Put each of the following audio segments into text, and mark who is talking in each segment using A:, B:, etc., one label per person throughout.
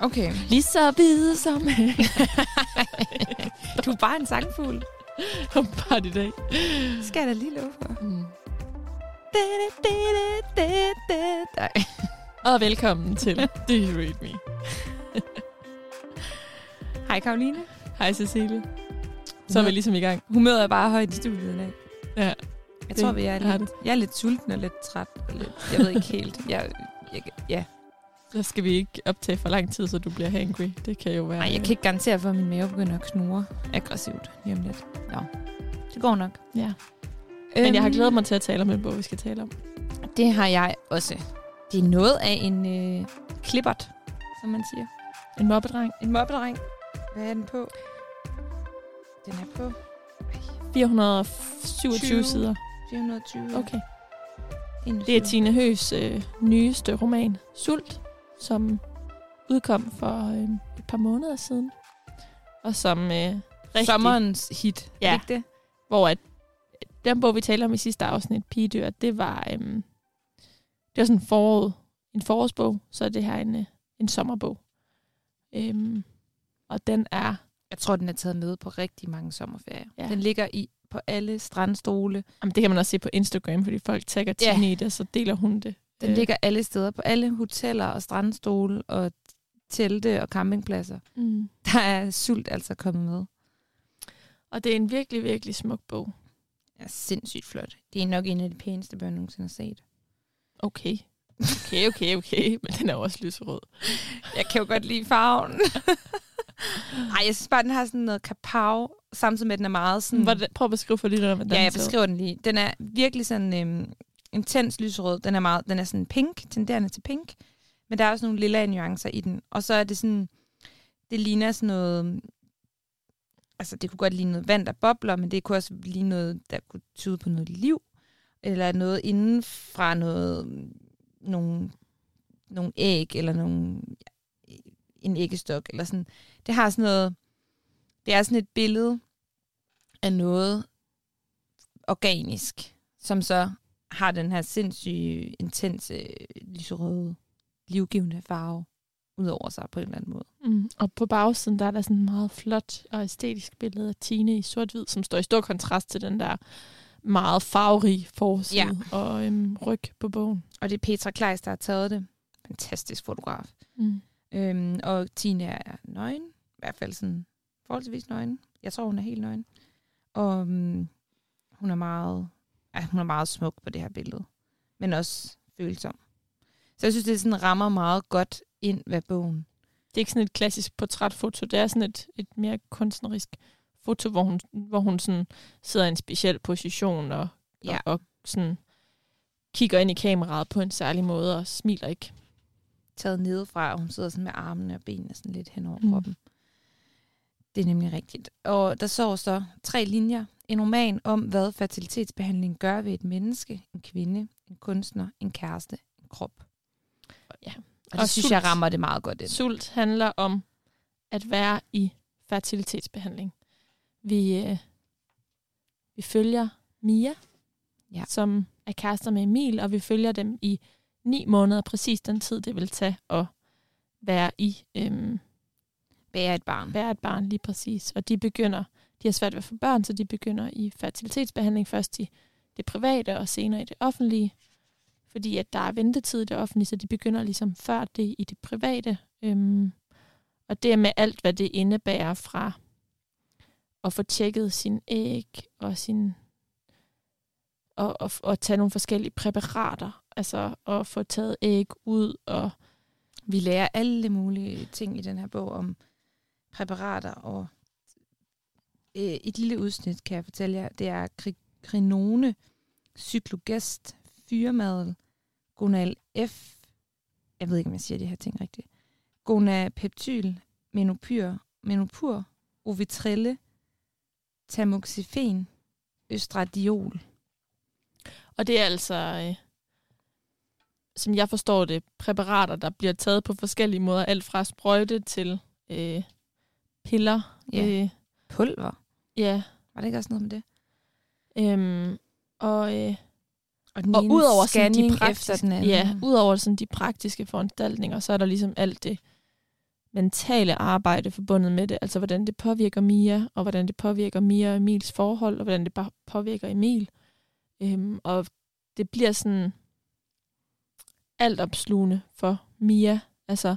A: okay.
B: Lige så hvide som
A: Du er bare en sangfugl.
B: Bare i dag.
A: Skal jeg da lige love for.
B: Mm.
A: Nej.
B: Og velkommen til Do You Read Me.
A: Hej Karoline.
B: Hej Cecilie. Så er vi ligesom i gang.
A: Humøret er bare højt i studiet i dag.
B: Ja.
A: Jeg tror, vi er lidt, jeg er lidt sulten og lidt træt. Og lidt, jeg ved ikke helt. Jeg, jeg, ja.
B: Så skal vi ikke optage for lang tid, så du bliver hangry. Det kan jo være...
A: Nej, jeg kan ikke garantere for, at min mave begynder at knurre aggressivt lige om lidt. Nå, det går nok.
B: Ja. Men jeg har
A: Øhm,
B: glædet mig til at tale om en bog, vi skal tale om.
A: Det har jeg også. Det er noget af en øh, klippert, som man siger.
B: En mobbedreng.
A: En mobbedreng. Hvad er den på? Den er på
B: 427
A: 20.
B: sider.
A: 420.
B: Okay.
A: 21.
B: Det er Tine Høs øh, nyeste roman, Sult, som udkom for øh, et par måneder siden. Og som øh, rigtig...
A: Sommerens hit.
B: Ja.
A: Ikke det?
B: Hvor at, den bog, vi talte om i sidste afsnit, Pigedyr, det var, øhm, det var sådan en, forår, en forårsbog, så er det her en, øh, en sommerbog. Øhm, og den er,
A: Jeg tror, den er taget med på rigtig mange sommerferier.
B: Ja.
A: Ja. Den ligger i på alle strandstole.
B: jamen det kan man også se på Instagram, fordi folk tagger
A: Ja.
B: Tine i det, så deler hun det.
A: Den
B: Øh,
A: ligger alle steder. På alle hoteller og strandstole og telte og campingpladser.
B: Mm.
A: Der er sult altså kommet med.
B: Og det er en virkelig, virkelig smuk bog.
A: Ja, sindssygt flot. Det er nok en af de pæneste børn, jeg nogensinde har set.
B: Okay. Okay, okay, okay. Men den er også lyserød.
A: Jeg kan jo godt lide farven. Nej, jeg synes bare, den har sådan noget kapav, samtidig med, at den er meget sådan...
B: Hvordan, prøv at beskrive for lige, hvordan
A: ja, jeg beskriver den lige. Den er virkelig sådan øhm, intens lyserød. Den er, meget, den er sådan pink, tenderende til pink. Men der er også nogle lilla nuancer i den. Og så er det sådan... Det ligner sådan noget... Altså, det kunne godt ligne noget vand, der bobler, men det kunne også ligne noget, der kunne tyde på noget liv. Eller noget inden fra noget... Nogle, nogle æg, eller nogle, en æggestok, eller sådan. Det har sådan noget... Det er sådan et billede af noget organisk, som så har den her sindssyge, intense, lyserøde, livgivende farve ud over sig på en eller anden måde.
B: Mm. Og på bagsiden, der er der sådan en meget flot og æstetisk billede af Tine i sort-hvid, som står i stor kontrast til den der meget farverige forside
A: Ja.
B: og øhm, ryg på bogen.
A: Og det er Petra Kleis, der har taget det. Fantastisk fotograf.
B: Mm.
A: Øhm, og Tine er nøgen. I hvert fald sådan forholdsvis nøgen. Jeg tror, hun er helt nøgen. Og um, hun er meget, ja, hun er meget smuk på det her billede. Men også følsom. Så jeg synes, det sådan rammer meget godt ind ved bogen.
B: Det er ikke sådan et klassisk portrætfoto, det er sådan et, et mere kunstnerisk foto, hvor hun, hvor hun sådan sidder i en speciel position og,
A: Ja.
B: og, og sådan kigger ind i kameraet på en særlig måde og smiler ikke.
A: Taget nedefra, og hun sidder sådan med armene og benene sådan lidt hen over
B: Mm.
A: kroppen. Det er nemlig rigtigt. Og der så så tre linjer. En roman om, hvad fertilitetsbehandling gør ved et menneske, en kvinde, en kunstner, en kæreste, en krop.
B: Ja.
A: Og det
B: Og
A: synes
B: sult.
A: jeg rammer det meget godt ind.
B: Sult handler om at være i fertilitetsbehandling. Vi, øh, vi følger Mia,
A: Ja.
B: som er kærester med Emil, og vi følger dem i ni måneder, præcis den tid, det vil tage at være i øhm,
A: Bære et barn.
B: være et barn lige præcis. Og de begynder, de har svært ved at få børn, så de begynder i fertilitetsbehandling først i det private og senere i det offentlige. Fordi at der er ventetid i det offentlige, så de begynder ligesom før det i det private. Øhm, og det er med alt, hvad det indebærer fra at få tjekket sin æg og sin og, og, og tage nogle forskellige præparater. Altså at få taget æg ud og
A: Vi lærer alle mulige ting i den her bog om præparater, og øh, et lille udsnit kan jeg fortælle jer, det er kri- krinone, cyklogest, fyremadel, gonal F, jeg ved ikke, om jeg siger de her ting rigtigt, gonapeptyl, menopyr, menopur, ovitrille, tamoxifen, østradiol.
B: Og det er altså, øh, som jeg forstår det, præparater, der bliver taget på forskellige måder. Alt fra sprøjte til øh, piller.
A: Ja.
B: Øh,
A: Pulver.
B: Ja.
A: Var det ikke også noget med det?
B: Øhm, og, øh,
A: Og,
B: Og udover sådan de praktiske,
A: efter den anden.
B: ja, udover sådan de praktiske foranstaltninger, så er der ligesom alt det mentale arbejde forbundet med det. Altså hvordan det påvirker Mia, og hvordan det påvirker Mia og Emils forhold, og hvordan det påvirker Emil. Øhm, og det bliver sådan altopslugende for Mia. Altså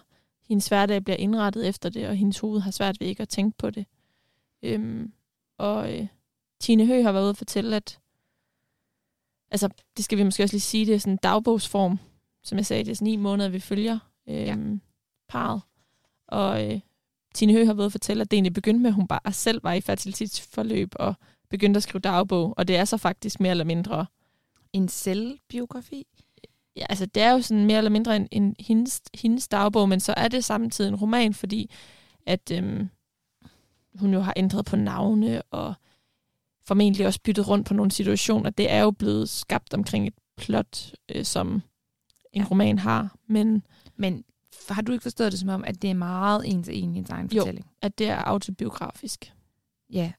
B: hendes hverdag bliver indrettet efter det, og hendes hoved har svært ved ikke at tænke på det. Øhm, og øh, Tine Høgh har været ude at fortælle, at altså, det skal vi måske også lige sige, det er sådan en dagbogsform. Som jeg sagde, det er sådan ni måneder, vi følger øhm, ja. parret. Og øh, Tine Høgh har været at fortælle, at det egentlig begyndte med, at hun bare selv var i fertilitetsforløb og begyndte at skrive dagbog. Og det er så faktisk mere eller mindre...
A: En selvbiografi?
B: Ja, altså det er jo sådan mere eller mindre en, en hendes, hendes dagbog, men så er det samtidig en roman, fordi at øhm, hun jo har ændret på navne og formentlig også byttet rundt på nogle situationer. Det er jo blevet skabt omkring et plot, øh, som en
A: Ja.
B: roman har, men
A: Men har du ikke forstået det som om, at det er meget en til en i ens egen
B: Jo.
A: fortælling?
B: at det er autobiografisk.
A: Ja.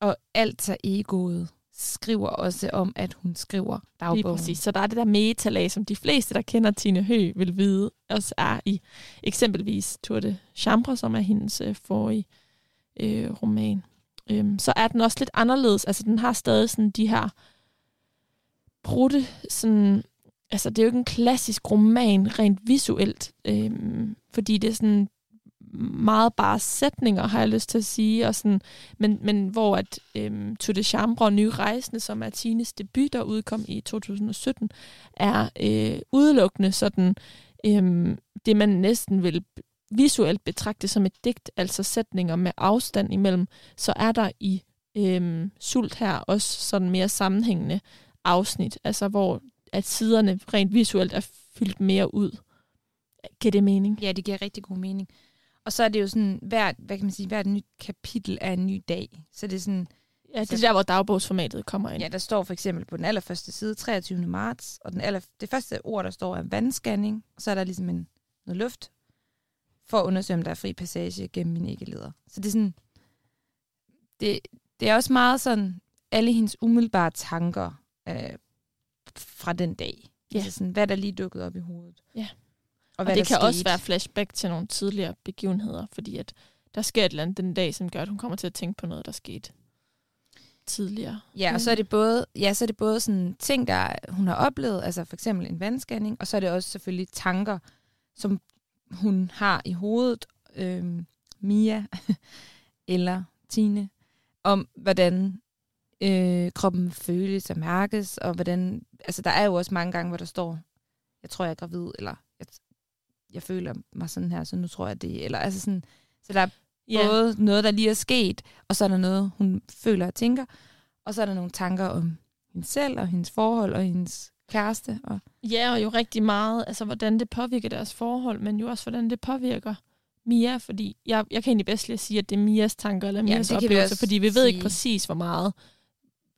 A: Og alter egoet skriver også om, at hun skriver
B: Lige
A: dagbogen.
B: præcis. Så der er det der metalag, som de fleste, der kender Tine Høgh, vil vide, også er i eksempelvis Tour de Chambre, som er hendes øh, forrige øh, roman. Øhm, så er den også lidt anderledes. Altså, den har stadig sådan de her brudte, sådan, altså, det er jo ikke en klassisk roman rent visuelt, øhm, fordi det er sådan meget bare sætninger, har jeg lyst til at sige, og sådan, men, men hvor at øhm, To de Chambre og Nye Rejsende, som er Tines debut, der udkom i 2017, er øh, udelukkende sådan øhm, det, man næsten vil visuelt betragte som et digt, altså sætninger med afstand imellem, så er der i øhm, Sult her også sådan mere sammenhængende afsnit, altså hvor at siderne rent visuelt er fyldt mere ud. Giver det mening?
A: Ja, det giver rigtig god mening. Og så er det jo sådan, hvert, hvad kan man sige, hvert nyt kapitel er en ny dag. Så det er sådan,
B: Ja, det er der, hvor dagbogsformatet kommer ind.
A: ja, der står for eksempel på den allerførste side, 23. marts, og den aller, det første ord, der står, er vandscanning, og så er der ligesom en, noget luft, for at undersøge, om der er fri passage gennem mine æggeleder. Så det er sådan, det, det er også meget sådan, alle hendes umiddelbare tanker øh, fra den dag.
B: Ja.
A: Altså sådan, hvad der lige dukket op i hovedet.
B: Ja.
A: Og,
B: Og
A: hvad
B: det kan også
A: skete.
B: være flashback til nogle tidligere begivenheder, fordi at der sker et eller andet den dag, som gør, at hun kommer til at tænke på noget, der skete tidligere.
A: Ja, og så er det både, ja, så er det både sådan ting, der hun har oplevet, altså for eksempel en vandscanning, og så er det også selvfølgelig tanker, som hun har i hovedet, øhm, Mia eller Tine, om hvordan øh, kroppen føles og mærkes, og hvordan, altså der er jo også mange gange, hvor der står, jeg tror, jeg er gravid, eller jeg, jeg føler mig sådan her, så nu tror jeg det, eller altså sådan, så der er
B: Ja,
A: både noget, der lige er sket, og så er der noget, hun føler og tænker, og så er der nogle tanker om hende selv, og hendes forhold, og hendes kæreste. Og
B: ja, og jo rigtig meget, altså hvordan det påvirker deres forhold, men jo også, hvordan det påvirker Mia, fordi jeg, jeg kan egentlig bedst lige sige, at det er Mias tanker eller Mias
A: vi
B: oplevelser, fordi vi ved ikke
A: sige.
B: præcis, hvor meget.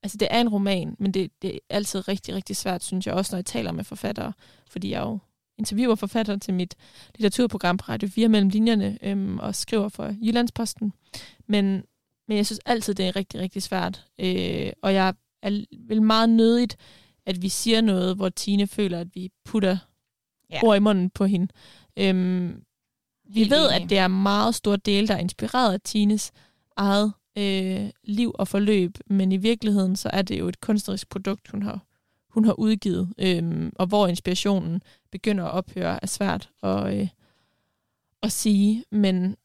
B: Altså, det er en roman, men det, det er altid rigtig, rigtig svært, synes jeg, også når jeg taler med forfattere, fordi jeg jo interviewer forfattere til mit litteraturprogram på Radio 4 mellem linjerne, øhm, og skriver for Jyllandsposten. Men, men jeg synes altid, det er rigtig, rigtig svært. Øh, og jeg er vel meget nødigt, at vi siger noget, hvor Tine føler, at vi putter
A: Ja.
B: ord i munden på hende. Øhm, vi
A: Helt
B: ved,
A: enig.
B: at det er meget stor del, der er inspireret af Tines eget øh, liv og forløb, men i virkeligheden så er det jo et kunstnerisk produkt, hun har, hun har udgivet, øhm, og hvor inspirationen begynder at ophøre, er svært at, øh, at sige, men,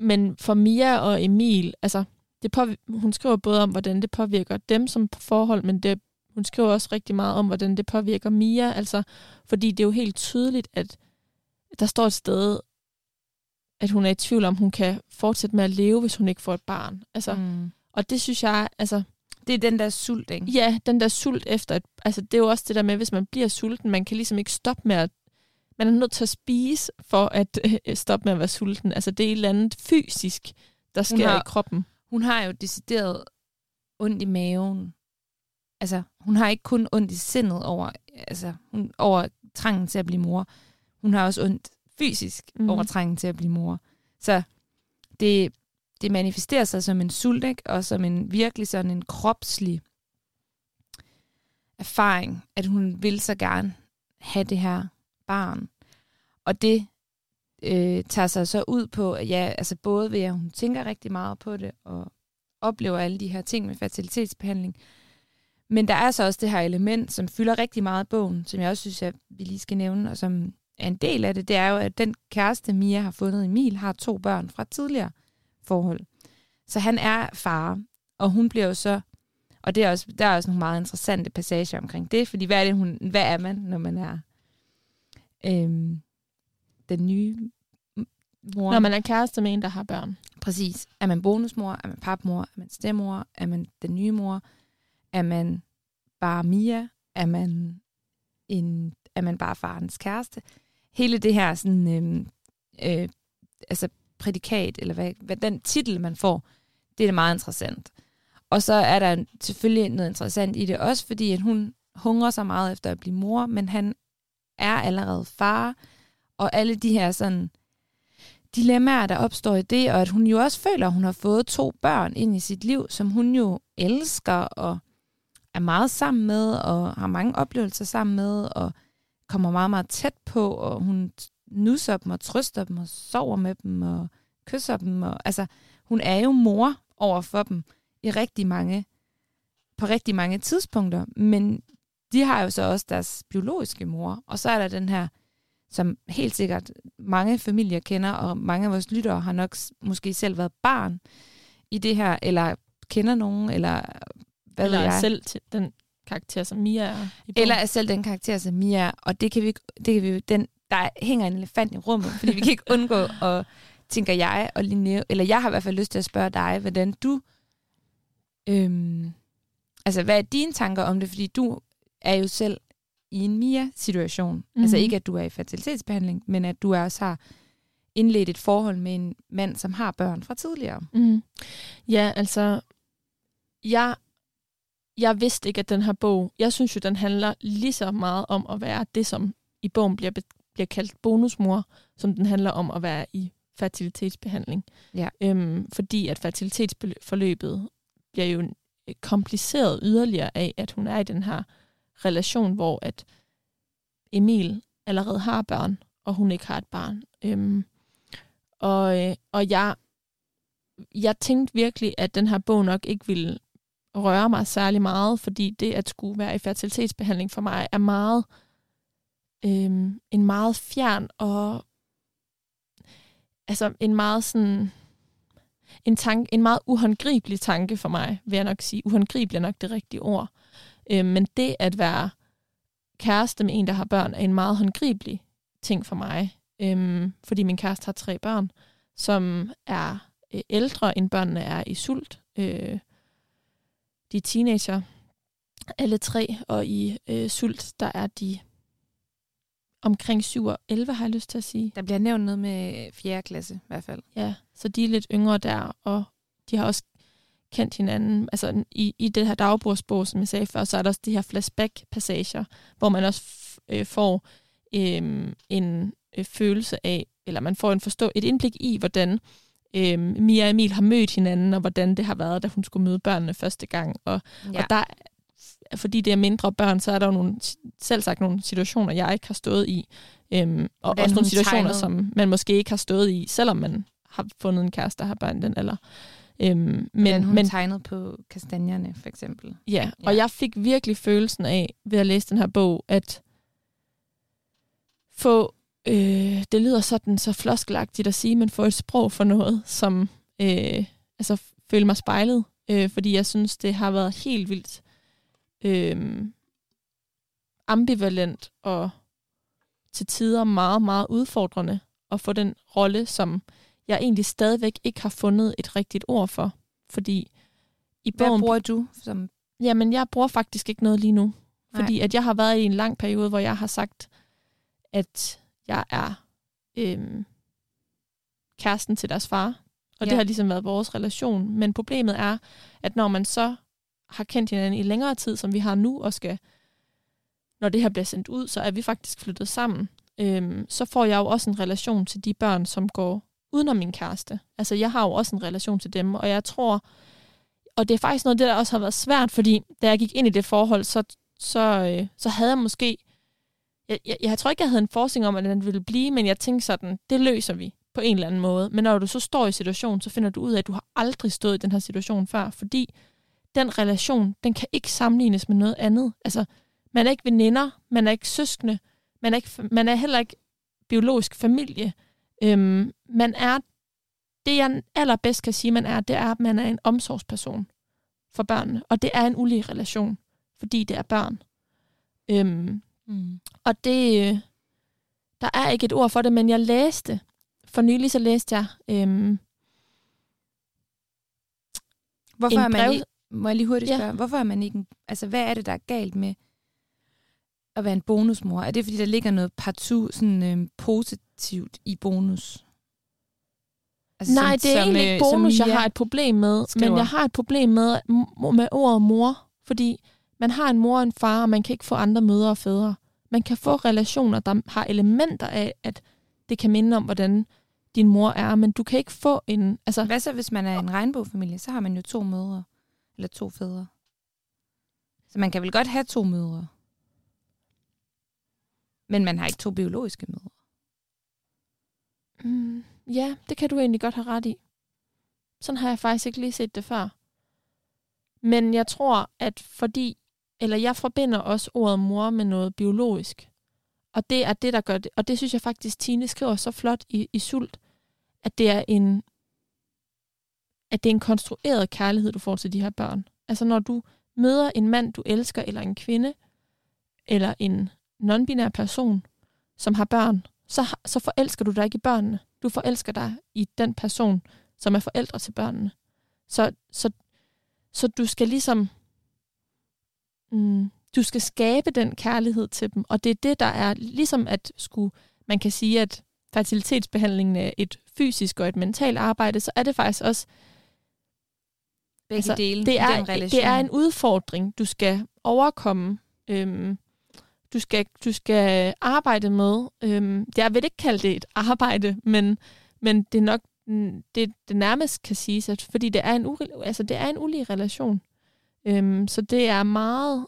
B: men for Mia og Emil, altså, det påv- hun skriver både om, hvordan det påvirker dem som forhold, men det, hun skriver også rigtig meget om, hvordan det påvirker Mia, altså, fordi det er jo helt tydeligt, at der står et sted, at hun er i tvivl om, hun kan fortsætte med at leve, hvis hun ikke får et barn. Altså, mm. Og det synes jeg, altså,
A: det er den der sult, ikke?
B: ja, den der sult efter, et, altså det er jo også det der med, hvis man bliver sulten, man kan ligesom ikke stoppe med at, man er nødt til at spise for at øh, stoppe med at være sulten. Altså det er et eller andet fysisk, der sker
A: har-
B: i kroppen.
A: Hun har jo decideret ondt i maven. Altså, hun har ikke kun ondt i sindet over, altså, hun, over trangen til at blive mor. Hun har også ondt fysisk mm. over trangen til at blive mor. Så det, det manifesterer sig som en sult, ikke? og som en virkelig sådan en kropslig erfaring, at hun vil så gerne have det her barn. Og det øh, tager sig så ud på, at ja, altså både ved, at hun tænker rigtig meget på det, og oplever alle de her ting med fertilitetsbehandling, men der er så også det her element, som fylder rigtig meget bogen, som jeg også synes, at vi lige skal nævne, og som er en del af det, det er jo, at den kæreste, Mia har fundet, Emil, har to børn fra tidligere forhold. Så han er far, og hun bliver jo så, og det er også, der er også nogle meget interessante passager omkring det, fordi hvad er, det, hun, hvad er man, når man er øhm, den nye mor?
B: Når man er kæreste med en, der har børn.
A: Præcis. Er man bonusmor? Er man papmor? Er man stemmor? Er man den nye mor? Er man bare Mia? Er man, en, er man bare farens kæreste? Hele det her sådan, øh, øh, altså prædikat, eller hvad, hvad den titel, man får, det er meget interessant. Og så er der selvfølgelig noget interessant i det også, fordi at hun hungrer så meget efter at blive mor, men han er allerede far, og alle de her sådan dilemmaer, der opstår i det, og at hun jo også føler, at hun har fået to børn ind i sit liv, som hun jo elsker og er meget sammen med, og har mange oplevelser sammen med, og kommer meget, meget tæt på, og hun nusser dem og trøster dem og sover med dem og kysser dem. Og, altså, hun er jo mor over for dem i rigtig mange, på rigtig mange tidspunkter, men de har jo så også deres biologiske mor, og så er der den her, som helt sikkert mange familier kender, og mange af vores lyttere har nok måske selv været barn i det her, eller kender nogen, eller hvad
B: Eller
A: ved jeg.
B: er selv den karakter, som Mia er. I bogen.
A: Eller er selv den karakter, som Mia er, og det kan vi, det kan vi den, der hænger en elefant i rummet, fordi vi kan ikke undgå at, tænker jeg, og Linnea, eller jeg har i hvert fald lyst til at spørge dig, hvordan du, øhm, altså hvad er dine tanker om det, fordi du er jo selv i en Mia-situation, mm-hmm. altså ikke at du er i fertilitetsbehandling, men at du også har indledt et forhold med en mand, som har børn fra tidligere.
B: Mm. Ja, altså, jeg, jeg vidste ikke, at den her bog, jeg synes jo, den handler lige så meget om at være det, som i bogen bliver, bliver kaldt bonusmor, som den handler om at være i fertilitetsbehandling.
A: Ja.
B: Øhm, fordi at fertilitetsforløbet bliver jo kompliceret yderligere af, at hun er i den her relation, hvor at Emil allerede har børn, og hun ikke har et barn. Øhm, og, øh, og jeg, jeg tænkte virkelig, at den her bog nok ikke ville røre mig særlig meget, fordi det at skulle være i fertilitetsbehandling for mig er meget øhm, en meget fjern og altså en meget sådan en, tanke, en meget uhåndgribelig tanke for mig, vil jeg nok sige. Uhåndgribelig er nok det rigtige ord. Øhm, men det at være kæreste med en, der har børn, er en meget håndgribelig ting for mig. Øhm, fordi min kæreste har tre børn, som er øh, ældre, end børnene er i sult. Øh, de er teenager, alle tre, og i øh, sult, der er de omkring 7 og 11, har jeg lyst til at sige.
A: Der bliver nævnt noget med 4. klasse i hvert fald.
B: Ja, så de er lidt yngre der, og de har også kendt hinanden. Altså i, i det her dagbordsbog, som jeg sagde før, så er der også de her flashback-passager, hvor man også øh, får øh, en øh, følelse af, eller man får en forstå, et indblik i, hvordan øh, Mia og Emil har mødt hinanden, og hvordan det har været, da hun skulle møde børnene første gang. Og, ja. og der, fordi det er mindre børn, så er der jo nogle, selv sagt nogle situationer, jeg ikke har stået i. Øhm, og hvordan også nogle situationer, tegnede. som man måske ikke har stået i, selvom man har fundet en kæreste, der har børn den alder.
A: Øhm, men hun men, tegnet på kastanjerne, for eksempel.
B: Ja, ja, og jeg fik virkelig følelsen af, ved at læse den her bog, at få, øh, det lyder sådan så floskelagtigt at sige, men få et sprog for noget, som øh, altså føler mig spejlet, øh, fordi jeg synes, det har været helt vildt øh, ambivalent og til tider meget, meget udfordrende at få den rolle, som jeg egentlig stadigvæk ikke har fundet et rigtigt ord for. Fordi
A: i bogen... Hvad bruger du? Som...
B: Jamen, jeg bruger faktisk ikke noget lige nu. Nej. Fordi at jeg har været i en lang periode, hvor jeg har sagt, at jeg er øhm, kæresten til deres far. Og ja. det har ligesom været vores relation. Men problemet er, at når man så har kendt hinanden i længere tid, som vi har nu, og skal, når det her bliver sendt ud, så er vi faktisk flyttet sammen. Øhm, så får jeg jo også en relation til de børn, som går udenom min kæreste. Altså, jeg har jo også en relation til dem, og jeg tror, og det er faktisk noget, det der også har været svært, fordi da jeg gik ind i det forhold, så, så, øh, så havde jeg måske... Jeg, jeg, jeg tror ikke, jeg havde en forskning om, at den ville blive, men jeg tænkte sådan, det løser vi på en eller anden måde. Men når du så står i situationen, så finder du ud af, at du har aldrig stået i den her situation før, fordi den relation, den kan ikke sammenlignes med noget andet. Altså, man er ikke veninder, man er ikke søskende, man er, ikke, man er heller ikke biologisk familie. Øhm, man er, det jeg allerbedst kan sige, man er, det er, at man er en omsorgsperson for børnene. Og det er en ulige relation, fordi det er børn. Øhm, mm. Og det, der er ikke et ord for det, men jeg læste, for nylig så læste jeg øhm,
A: Hvorfor er man brev... ikke, må jeg lige hurtigt spørge, ja. hvorfor er man ikke, altså hvad er det, der er galt med at være en bonusmor? Er det, fordi der ligger noget partout sådan, øhm, positivt i bonus?
B: Altså, Nej, som, det er som, egentlig ikke øh, bonus, jeg har et problem med. Skriver. Men jeg har et problem med, med ordet mor, fordi man har en mor og en far, og man kan ikke få andre mødre og fædre. Man kan få relationer, der har elementer af, at det kan minde om, hvordan din mor er, men du kan ikke få en... Altså,
A: Hvad så, hvis man er en regnbuefamilie? Så har man jo to mødre, eller to fædre. Så man kan vel godt have to mødre. Men man har ikke to biologiske mødre.
B: Mm, ja, det kan du egentlig godt have ret i. Sådan har jeg faktisk ikke lige set det før. Men jeg tror, at fordi, eller jeg forbinder også ordet mor med noget biologisk. Og det er det, der gør det. Og det synes jeg faktisk, Tine skriver så flot i, i Sult, at det er en at det er en konstrueret kærlighed, du får til de her børn. Altså når du møder en mand, du elsker, eller en kvinde, eller en non-binær person, som har børn, så, så forelsker du dig ikke i børnene. Du forelsker dig i den person, som er forældre til børnene. Så, så, så du skal ligesom... Mm, du skal skabe den kærlighed til dem, og det er det, der er ligesom at skulle, man kan sige, at fertilitetsbehandlingen er et fysisk og et mentalt arbejde, så er det faktisk også
A: Begge altså, dele
B: det er, det er en udfordring, du skal overkomme. Øhm, du skal, du skal arbejde med. Øhm, jeg vil ikke kalde det et arbejde, men, men det er nok det, det nærmest kan siges, at fordi det er en, altså det er en ulig relation. Øhm, så det er meget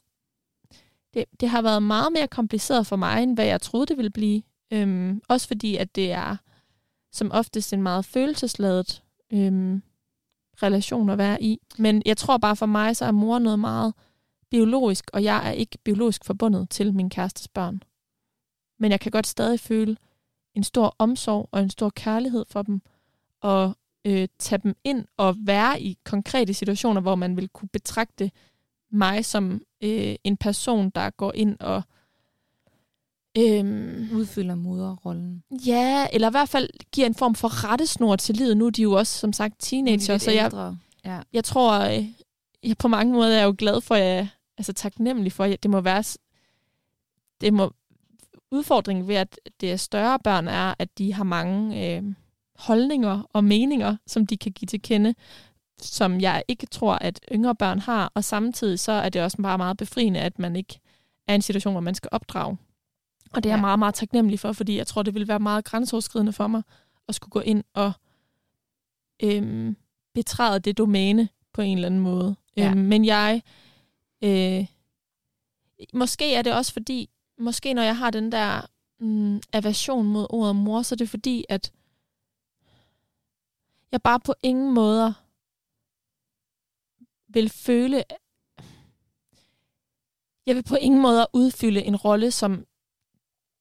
B: det, det har været meget mere kompliceret for mig, end hvad jeg troede, det ville blive. Øhm, også fordi, at det er som oftest en meget følelsesladet øhm, relation at være i. Men jeg tror bare for mig, så er mor noget meget biologisk, og jeg er ikke biologisk forbundet til min kærestes børn. Men jeg kan godt stadig føle en stor omsorg og en stor kærlighed for dem, og øh, tage dem ind og være i konkrete situationer, hvor man vil kunne betragte mig som øh, en person, der går ind og
A: Øhm, Udfylder moderrollen.
B: Ja, eller i hvert fald giver en form for rettesnor til livet. Nu er de jo også, som sagt, teenager, så jeg, ja. jeg tror, øh, jeg på mange måder er jo glad for, jeg, altså taknemmelig for, at det må være, det må, udfordringen ved, at det er større børn, er, at de har mange øh, holdninger og meninger, som de kan give til kende, som jeg ikke tror, at yngre børn har, og samtidig så er det også bare meget befriende, at man ikke er i en situation, hvor man skal opdrage. Og det er jeg meget, meget taknemmelig for, fordi jeg tror, det ville være meget grænseoverskridende for mig at skulle gå ind og øhm, betræde det domæne på en eller anden måde. Ja. Øhm, men jeg... Øh, måske er det også fordi, måske når jeg har den der mm, aversion mod ordet mor, så er det fordi, at jeg bare på ingen måder vil føle, jeg vil på ingen måde udfylde en rolle, som,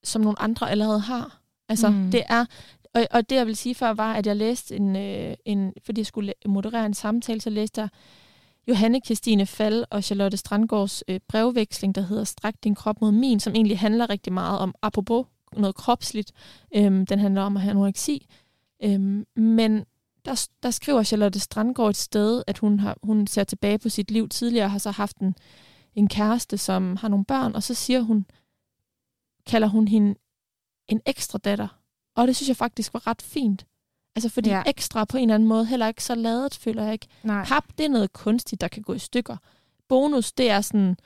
B: som nogle andre allerede har. Altså, mm. det er, og, og det jeg vil sige før var, at jeg læste en, øh, en fordi jeg skulle moderere en samtale, så læste jeg Johanne Christine Fald og Charlotte Strandgaards øh, brevveksling, der hedder Stræk din krop mod min, som egentlig handler rigtig meget om, apropos noget kropsligt, øhm, den handler om at have anoreksi. Øhm, men der, der skriver Charlotte Strandgaard et sted, at hun, har, hun ser tilbage på sit liv tidligere, og har så haft en, en kæreste, som har nogle børn, og så siger hun, kalder hun hende en ekstra datter. Og det synes jeg faktisk var ret fint. Altså fordi ja. ekstra på en eller anden måde heller ikke så ladet, føler jeg ikke. Nej. Pap, det er noget kunstigt, der kan gå i stykker. Bonus, det er sådan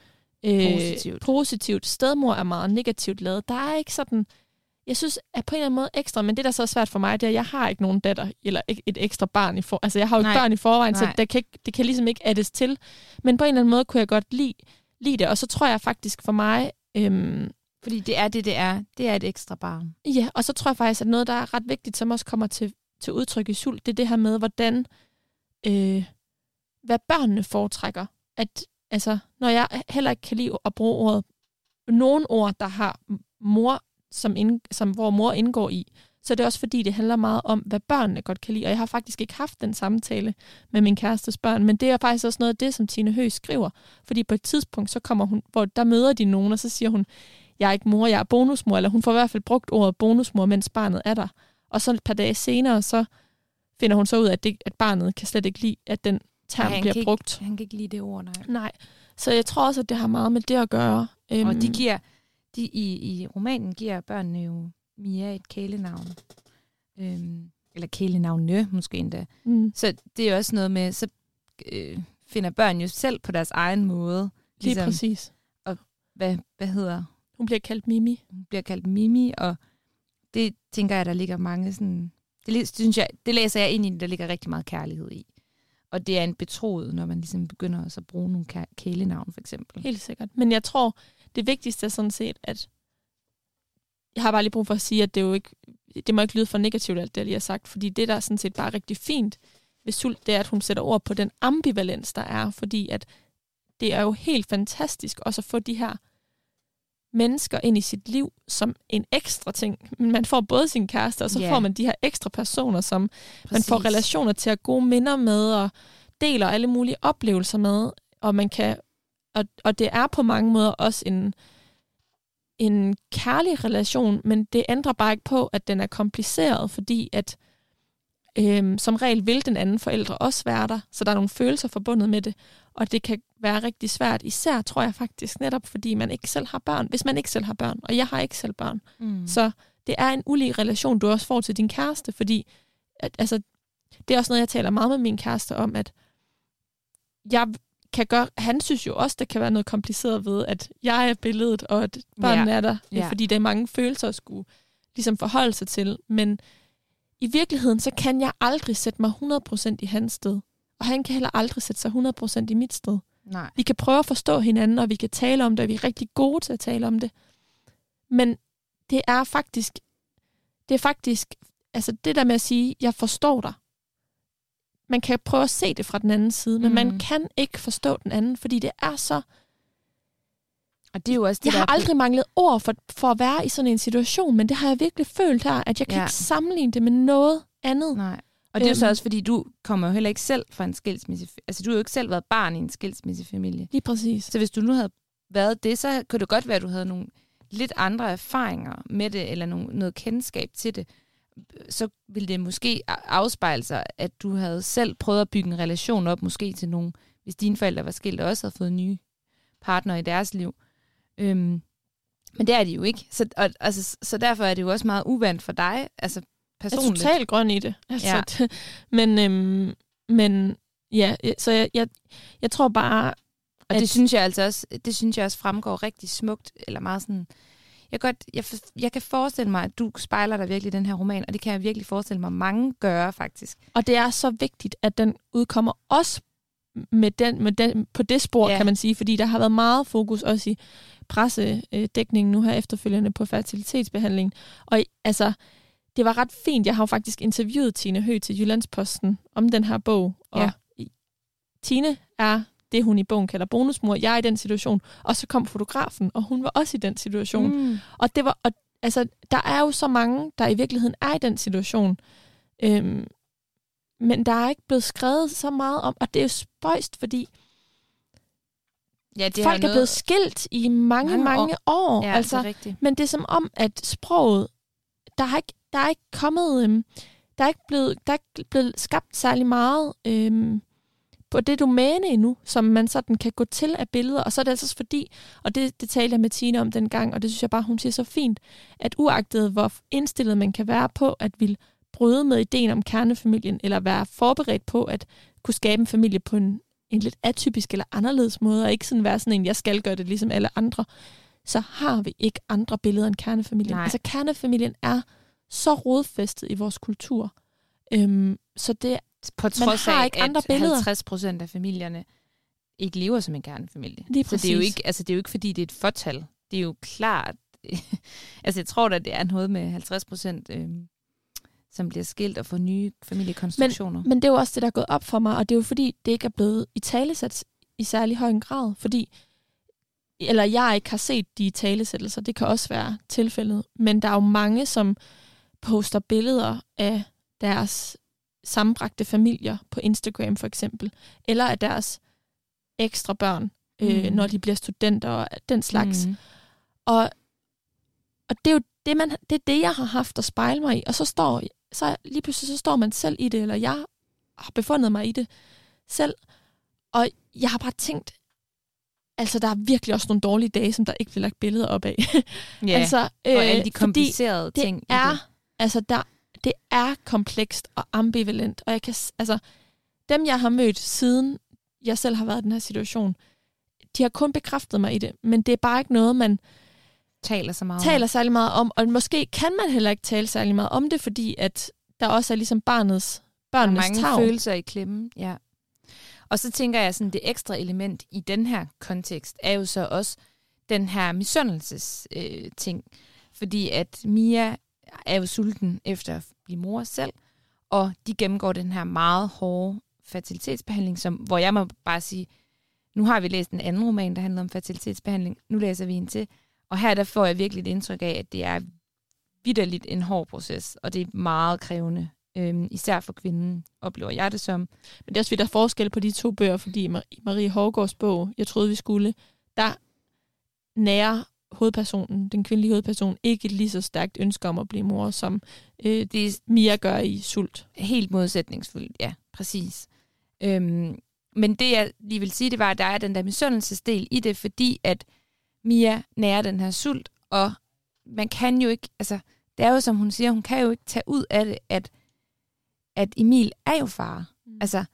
B: øh, positivt. positivt. Stedmor er meget negativt lavet. Der er ikke sådan jeg synes, at på en eller anden måde ekstra, men det, der så er svært for mig, det er, at jeg har ikke nogen datter, eller et ekstra barn i for, Altså, jeg har jo ikke børn i forvejen, Nej. så det kan, ikke, det kan ligesom ikke addes til. Men på en eller anden måde kunne jeg godt lide lide det. Og så tror jeg faktisk for mig, øhm,
A: Fordi det er det, det er. Det er et ekstra barn.
B: Ja, og så tror jeg faktisk, at noget, der er ret vigtigt, som også kommer til, til udtryk i sult, det er det her med, hvordan, øh, hvad børnene foretrækker. At, altså, når jeg heller ikke kan lide at bruge ordet, nogen ord, der har mor, som, ind, som hvor mor indgår i, så er det også fordi, det handler meget om, hvad børnene godt kan lide. Og jeg har faktisk ikke haft den samtale med min kærestes børn, men det er faktisk også noget af det, som Tine Høgh skriver. Fordi på et tidspunkt, så kommer hun, hvor der møder de nogen, og så siger hun, jeg er ikke mor, jeg er bonusmor, eller hun får i hvert fald brugt ordet bonusmor, mens barnet er der. Og så et par dage senere, så finder hun så ud af, at, det, at barnet kan slet ikke lide, at den term
A: han
B: bliver
A: kan
B: brugt.
A: Ikke, han kan ikke lide det ord, nej.
B: Nej. Så jeg tror også, at det har meget med det at gøre. Øhm,
A: Og de giver, de, i, i romanen giver børnene jo Mia et kælenavn. Øhm, eller kælenavne måske endda.
B: mm,
A: Så det er også noget med, så øh, finder børn jo selv på deres egen måde.
B: lige
A: Ligesom,
B: præcis.
A: hvad, hvad hedder
B: Hun bliver kaldt Mimi.
A: hun bliver kaldt Mimi, og det tænker jeg, der ligger mange sådan... Det, synes jeg, det læser jeg ind i, der ligger rigtig meget kærlighed i. Og det er en betroet, når man ligesom begynder også at bruge nogle kæ- kælenavn, for eksempel.
B: Helt sikkert. Men jeg tror, det vigtigste er sådan set, at jeg har bare lige brug for at sige, at det jo ikke, det må ikke lyde for negativt, alt det, jeg lige har sagt, fordi det, der er sådan set bare rigtig fint ved Sult, det er, at hun sætter ord på den ambivalens, der er, fordi at det er jo helt fantastisk også at få de her mennesker ind i sit liv som en ekstra ting. Man får både sin kæreste, og så yeah. får man de her ekstra personer, som man
A: Præcis.
B: får relationer til at gode minder med, og deler alle mulige oplevelser med, og man kan, og, og det er på mange måder også en, en kærlig relation, men det ændrer bare ikke på, at den er kompliceret, fordi at øhm, som regel vil den anden forældre også være der, så der er nogle følelser forbundet med det, og det kan være rigtig svært, især tror jeg faktisk netop, fordi man ikke selv har børn, hvis man ikke selv har børn, og jeg har ikke selv børn,
A: Mm.
B: så det er en ulig relation, du også får til din kæreste, fordi at, altså, det er også noget, jeg taler meget med min kæreste om, at jeg kan gøre, han synes jo også, det kan være noget kompliceret ved, at jeg er billedet, og at børnene
A: Ja.
B: er der,
A: Ja.
B: fordi der er mange følelser at skulle ligesom forholde sig til. Men i virkeligheden, så kan jeg aldrig sætte mig 100% i hans sted. Og han kan heller aldrig sætte sig 100% i mit sted.
A: Nej.
B: Vi kan prøve at forstå hinanden, og vi kan tale om det, og vi er rigtig gode til at tale om det. Men det er faktisk, det er faktisk, altså det der med at sige, jeg forstår dig. Man kan prøve at se det fra den anden side, men mm. man kan ikke forstå den anden, fordi det er så...
A: Og det er jo også det,
B: Jeg
A: der
B: har aldrig manglet ord for, for at være i sådan en situation, men det har jeg virkelig følt her, at jeg kan
A: Ja.
B: ja. ikke sammenligne det med noget andet.
A: Nej. Og det er jo så
B: Øhm.
A: også, fordi du kommer jo heller ikke selv fra en skilsmisse. Altså, du har jo ikke selv været barn i en skilsmissefamilie.
B: Lige præcis.
A: Så hvis du nu havde været det, så kunne det godt være, at du havde nogle lidt andre erfaringer med det, eller nogle, noget kendskab til det. Så ville det måske afspejle sig, at du havde selv prøvet at bygge en relation op, måske til nogen, hvis dine forældre var skilt og også havde fået nye partnere i deres liv. Øhm, men det er de jo ikke. Så, og, altså, så derfor er det jo også meget uvandt for dig, altså
B: Jeg er
A: personligt.
B: totalt grøn i det. Altså,
A: Ja.
B: ja. men, øhm, men ja, så jeg, jeg, jeg tror bare,
A: Og
B: at-
A: det synes jeg altså også, det synes jeg også fremgår rigtig smukt, eller meget sådan, jeg, godt, jeg, jeg kan forestille mig, at du spejler dig virkelig i den her roman, og det kan jeg virkelig forestille mig, mange gør faktisk.
B: Og det er så vigtigt, at den udkommer også med den, med den, på det spor,
A: Ja.
B: kan man sige, fordi der har været meget fokus også i pressedækningen nu her efterfølgende på fertilitetsbehandling. Og altså, det var ret fint. Jeg har jo faktisk interviewet Tine Høgh til Jyllandsposten om den her bog. Og
A: Ja.
B: Tine er det, hun i bogen kalder bonusmor. Jeg er i den situation. Og så kom fotografen, og hun var også i den situation.
A: Mm.
B: Og det var, og, altså, der er jo så mange, der i virkeligheden er i den situation. Øhm, men der er ikke blevet skrevet så meget om, og det er jo spøjst, fordi
A: Ja, det har
B: folk er
A: noget-
B: blevet skilt i mange,
A: mange
B: mange, mange år.
A: Ja,
B: altså,
A: det er rigtigt.
B: men det er som om, at sproget, der er ikke, der er ikke kommet, øhm, der er ikke blevet, der er ikke blevet skabt særlig meget øhm, på det domæne endnu, som man sådan kan gå til af billeder. Og så er det altså fordi, og det, det talte jeg med Tina om dengang, og det synes jeg bare, hun siger så fint, at uagtet hvor indstillet man kan være på at ville bryde med ideen om kernefamilien, eller være forberedt på at kunne skabe en familie på en, en lidt atypisk eller anderledes måde, og ikke sådan være sådan en, jeg skal gøre det ligesom alle andre, så har vi ikke andre billeder end kernefamilien.
A: Nej.
B: Altså kernefamilien er så rodfæstet i vores kultur. Øhm, så det
A: På trods af,
B: ikke andre
A: at
B: billeder.
A: 50 procent af familierne ikke lever som en kernefamilie.
B: Lige
A: Så det er, jo ikke, altså, det er jo ikke, fordi det er et fortal. Det er jo klart... altså, jeg tror da, det er noget med 50 procent, øh, som bliver skilt og får nye familiekonstruktioner.
B: Men det er jo også det, der er gået op for mig, og det er jo fordi, det ikke er blevet i talesat i særlig høj grad, fordi eller jeg ikke har set de talesættelser, det kan også være tilfældet, men der er jo mange, som poster billeder af deres sammenbragte familier på Instagram for eksempel, eller af deres ekstra børn, mm. øh,
A: Mm.
B: når de bliver studenter og den slags.
A: Mm.
B: Og, og det er jo det, man, det, er det, jeg har haft at spejle mig i. Og så står så lige pludselig så står man selv i det, eller jeg har befundet mig i det selv. Og jeg har bare tænkt, altså der er virkelig også nogle dårlige dage, som der ikke bliver lagt billeder op af.
A: Ja,
B: altså,
A: og alle de
B: fordi
A: komplicerede
B: det
A: ting. i
B: er,
A: det.
B: altså der, det er komplekst og ambivalent, og jeg kan, altså, dem jeg har mødt siden jeg selv har været i den her situation, de har kun bekræftet mig i det, men det er bare ikke noget, man
A: taler så meget om.
B: taler særlig meget om, og måske kan man heller ikke tale særlig meget om det, fordi at der også er ligesom barnets,
A: Der
B: børnenes
A: mange
B: tag.
A: følelser i klemmen, ja. Og så tænker jeg, sådan det ekstra element i den her kontekst er jo så også den her misundelses øh, ting. Fordi at Mia er jo sulten efter at blive mor selv, og de gennemgår den her meget hårde fertilitetsbehandling, som, hvor jeg må bare sige, nu har vi læst en anden roman, der handler om fertilitetsbehandling, nu læser vi en til, og her der får jeg virkelig et indtryk af, at det er vidderligt en hård proces, og det er meget krævende, øhm, især for kvinden, oplever jeg det som.
B: Men det er også fordi, der er forskel på de to bøger, fordi i i Marie Hårgaards bog, Jeg troede, vi skulle, der nærer hovedpersonen, den kvindelige hovedperson, ikke et lige så stærkt ønske om at blive mor, som øh,
A: Det
B: Mia gør i Sult.
A: helt modsætningsfuldt, ja, præcis. Øhm, men det, jeg lige vil sige, det var, at der er den der misundelsesdel i det, fordi at Mia nærer den her sult, og man kan jo ikke, altså, det er jo som hun siger, hun kan jo ikke tage ud af det, at, at Emil er jo far.
B: Mm.
A: Altså,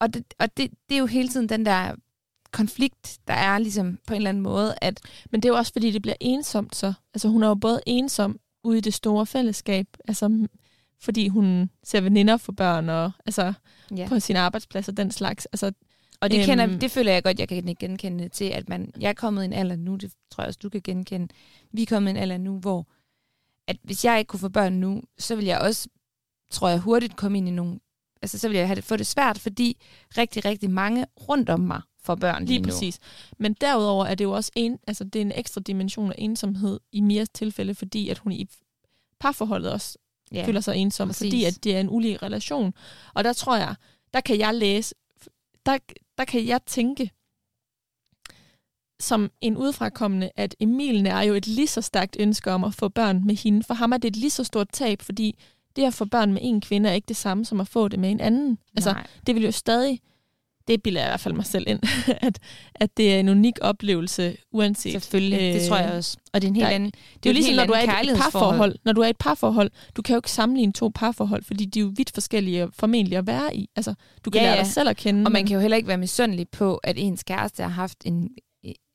A: og det, og det, det er jo hele tiden den der konflikt, der er ligesom på en eller anden måde, at
B: Men det er jo også, fordi det bliver ensomt så. Altså hun er jo både ensom ude i det store fællesskab, altså fordi hun ser veninder for børn og altså
A: ja.
B: på sin arbejdsplads og den slags. Altså,
A: Og det, kender,
B: Øhm.
A: det føler jeg godt, jeg kan genkende til, at man, jeg er kommet i en alder nu, det tror jeg også, du kan genkende. Vi er kommet i en alder nu, hvor at hvis jeg ikke kunne få børn nu, så vil jeg også, tror jeg, hurtigt komme ind i nogle, altså så vil jeg have det, få det svært, fordi rigtig, rigtig mange rundt om mig får børn lige,
B: lige
A: nu.
B: præcis. Men derudover er det jo også en, altså det er en ekstra dimension af ensomhed i Mias tilfælde, fordi at hun i parforholdet også
A: Ja.
B: føler sig ensom,
A: præcis.
B: fordi at det er en ulig relation. Og der tror jeg, der kan jeg læse, der, der kan jeg tænke som en udefrakommende, at Emil er jo et lige så stærkt ønske om at få børn med hende. For ham er det et lige så stort tab, fordi det at få børn med en kvinde er ikke det samme som at få det med en anden. Altså,
A: Nej.
B: det vil jo stadig, det bilder jeg i hvert fald mig selv ind, at, at det er en unik oplevelse, uanset.
A: Selvfølgelig, øh, det tror jeg også. Og det er en helt
B: der-
A: anden,
B: Det er jo ligesom, når du er i et parforhold. Når du er i et parforhold, du kan jo ikke sammenligne to parforhold, fordi de er jo vidt forskellige formentlig at være i. Altså, du kan
A: Ja,
B: lære
A: ja.
B: dig selv at kende.
A: Og man kan jo heller ikke være misundelig på, at ens kæreste har haft en,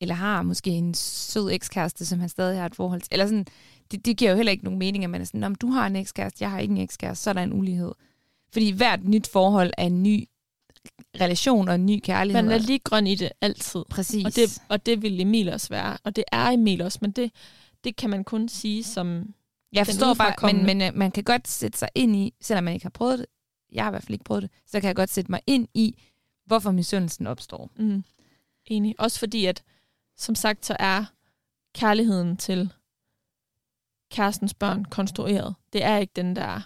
A: eller har måske en sød ekskæreste, som han stadig har et forhold til. Eller sådan, det, det giver jo heller ikke nogen mening, at man er sådan, om du har en ekskæreste, jeg har ikke en ekskæreste, så er der en ulighed. Fordi hvert nyt forhold er en ny relation og en ny kærlighed.
B: man er lige grøn i det altid.
A: Præcis.
B: Og det, og det vil Emil også være. Og det er Emil også, men det, det kan man kun sige som...
A: jeg forstår bare, men, men øh, man kan godt sætte sig ind i, selvom man ikke har prøvet det, jeg har i hvert fald ikke prøvet det, så kan jeg godt sætte mig ind i, hvorfor misundelsen opstår.
B: Mm, enig. Også fordi, at som sagt, så er kærligheden til kærestens børn konstrueret. Det er ikke den der